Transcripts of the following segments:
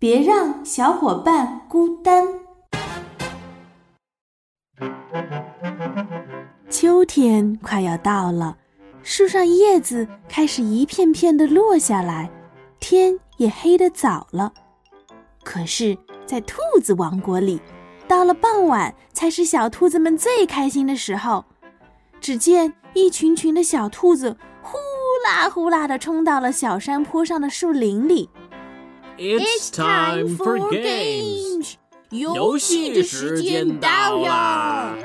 别让小伙伴孤单。秋天快要到了，树上叶子开始一片片的落下来，天也黑得早了。可是，在兔子王国里，到了傍晚才是小兔子们最开心的时候。只见一群群的小兔子呼啦呼啦地冲到了小山坡上的树林里。It's time for games，游戏的时间到了。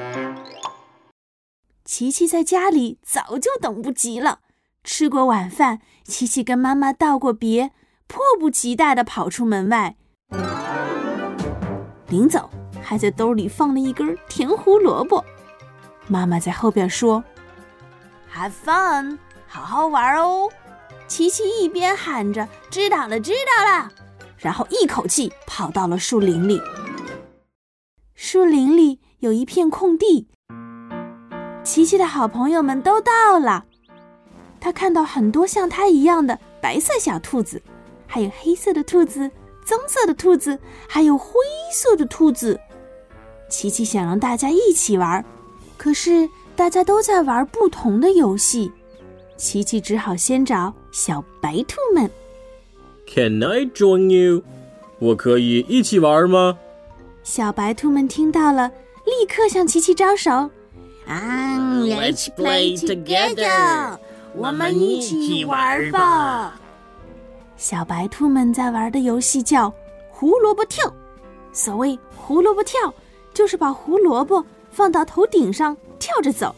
琪琪在家里早就等不及了。吃过晚饭，琪琪跟妈妈道过别，迫不及待地跑出门外。临走，还在兜里放了一根甜胡萝卜。妈妈在后边说：“Have fun，好好玩哦。”琪琪一边喊着“知道了，知道了”。然后一口气跑到了树林里。树林里有一片空地，琪琪的好朋友们都到了。他看到很多像他一样的白色小兔子，还有黑色的兔子、棕色的兔子，还有灰色的兔子。琪琪想让大家一起玩，可是大家都在玩不同的游戏，琪琪只好先找小白兔们。Can I join you？我可以一起玩吗？小白兔们听到了，立刻向琪琪招手。啊，Let's play together！我们一起玩吧。小白兔们在玩的游戏叫胡萝卜跳。所谓胡萝卜跳，就是把胡萝卜放到头顶上跳着走。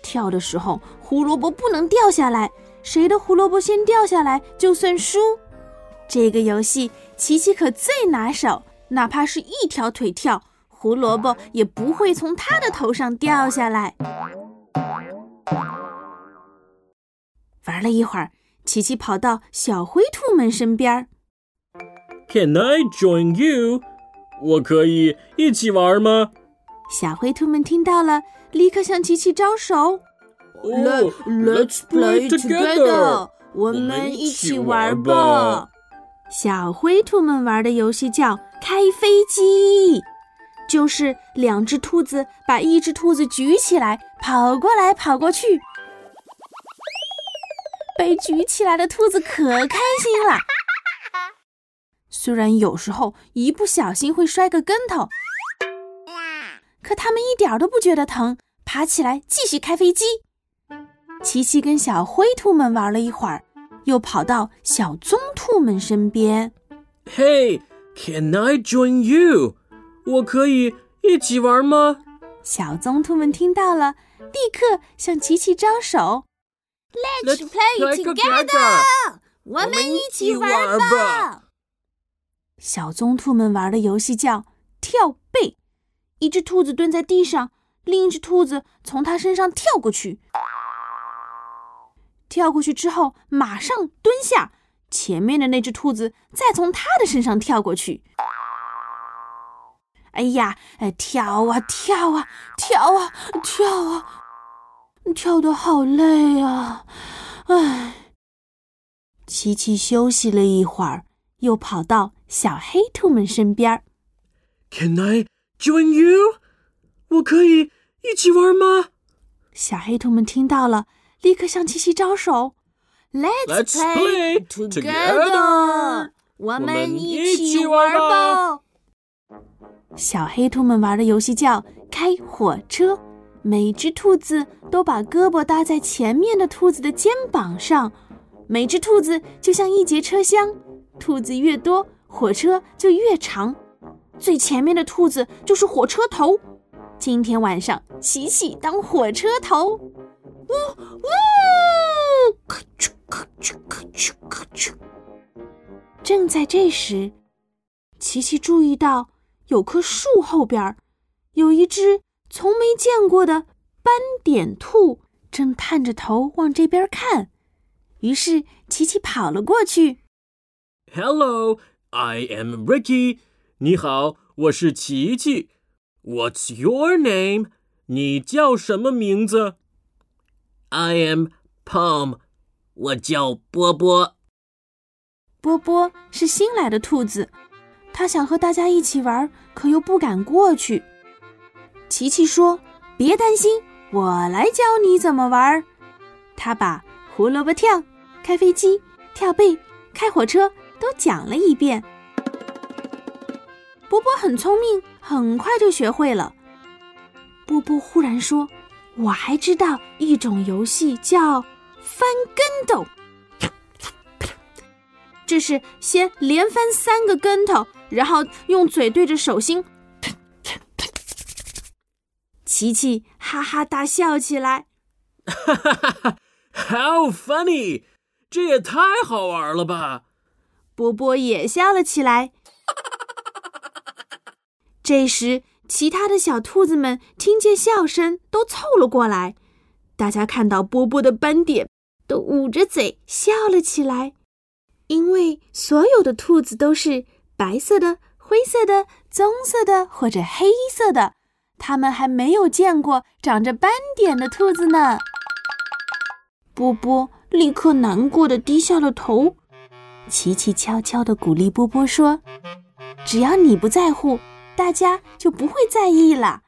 跳的时候，胡萝卜不能掉下来，谁的胡萝卜先掉下来就算输。这个游戏，琪琪可最拿手。哪怕是一条腿跳，胡萝卜也不会从他的头上掉下来。玩了一会儿，琪琪跑到小灰兔们身边。Can I join you？我可以一起玩吗？小灰兔们听到了，立刻向琪琪招手。Let Let's play together！我们一起玩吧。小灰兔们玩的游戏叫开飞机，就是两只兔子把一只兔子举起来，跑过来跑过去。被举起来的兔子可开心了，虽然有时候一不小心会摔个跟头，可他们一点都不觉得疼，爬起来继续开飞机。琪琪跟小灰兔们玩了一会儿。又跑到小棕兔们身边。Hey, can I join you？我可以一起玩吗？小棕兔们听到了，立刻向琪琪招手。Let's play together！我们一起玩吧。小棕兔们玩的游戏叫跳背。一只兔子蹲在地上，另一只兔子从它身上跳过去。跳过去之后，马上蹲下。前面的那只兔子再从它的身上跳过去。哎呀，哎，跳啊跳啊跳啊跳啊，跳得好累啊！哎，琪琪休息了一会儿，又跑到小黑兔们身边。Can I join you？我可以一起玩吗？小黑兔们听到了。立刻向琪琪招手，Let's play together，我们一起玩吧。小黑兔们玩的游戏叫开火车，每只兔子都把胳膊搭在前面的兔子的肩膀上，每只兔子就像一节车厢，兔子越多，火车就越长，最前面的兔子就是火车头。今天晚上，琪琪当火车头。呜呜！咔哧咔哧咔哧咔哧。正在这时，琪琪注意到有棵树后边有一只从没见过的斑点兔，正探着头往这边看。于是，琪琪跑了过去。Hello, I am Ricky。你好，我是琪琪。What's your name？你叫什么名字？I am Pom，我叫波波。波波是新来的兔子，他想和大家一起玩，可又不敢过去。琪琪说：“别担心，我来教你怎么玩。”他把胡萝卜跳、开飞机、跳背、开火车都讲了一遍。波波很聪明，很快就学会了。波波忽然说：“我还知道一种游戏叫翻跟斗。”这是先连翻三个跟头，然后用嘴对着手心。琪琪哈哈大笑起来，哈哈哈哈！How funny！这也太好玩了吧！波波也笑了起来。这时，其他的小兔子们听见笑声，都凑了过来。大家看到波波的斑点，都捂着嘴笑了起来。因为所有的兔子都是白色的、灰色的、棕色的或者黑色的，它们还没有见过长着斑点的兔子呢。波波立刻难过的低下了头。琪琪悄悄的鼓励波波说：“只要你不在乎，大家就不会在意了。”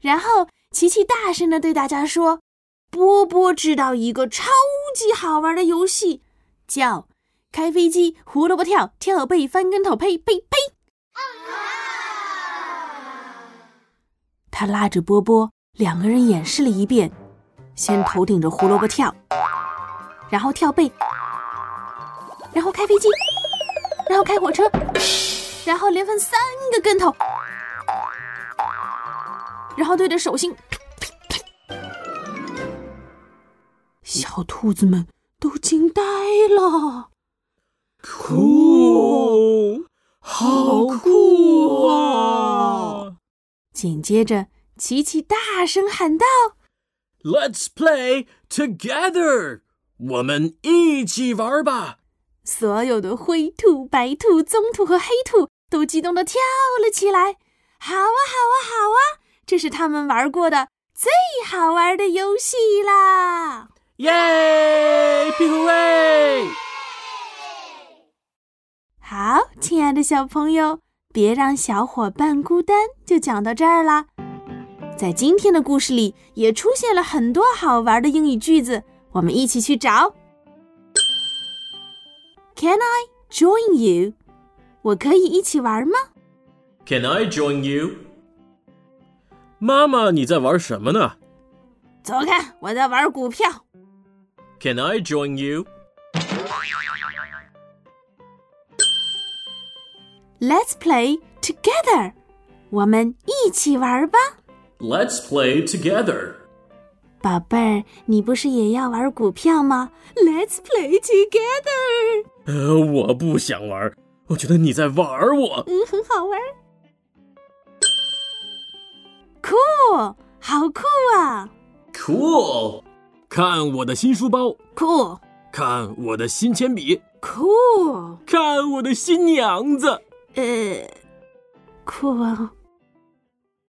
然后琪琪大声的对大家说：“波波知道一个超级好玩的游戏。”叫开飞机，胡萝卜跳，跳背翻跟头，呸呸呸！他拉着波波，两个人演示了一遍：先头顶着胡萝卜跳，然后跳背，然后开飞机，然后开火车，然后连翻三个跟头，然后对着手心。小兔子们。都惊呆了，酷，好酷啊！紧接着，琪琪大声喊道：“Let's play together！我们一起玩吧！”所有的灰兔、白兔、棕兔和黑兔都激动的跳了起来。好啊，好啊，好啊！这是他们玩过的最好玩的游戏啦！耶！屁股喂！好，亲爱的小朋友，别让小伙伴孤单，就讲到这儿啦。在今天的故事里，也出现了很多好玩的英语句子，我们一起去找。Can I join you？我可以一起玩吗？Can I join you？妈妈，你在玩什么呢？走开，我在玩股票。Can I join you? Let's play together. 我们一起玩吧。Let's play together. 宝贝儿，你不是也要玩股票吗？Let's play together. 呃，我不想玩， 我觉得你在玩我。嗯，很好玩。Cool，好酷啊！Cool。看我的新书包，cool；看我的新铅笔，cool；看我的新娘子，呃，cool。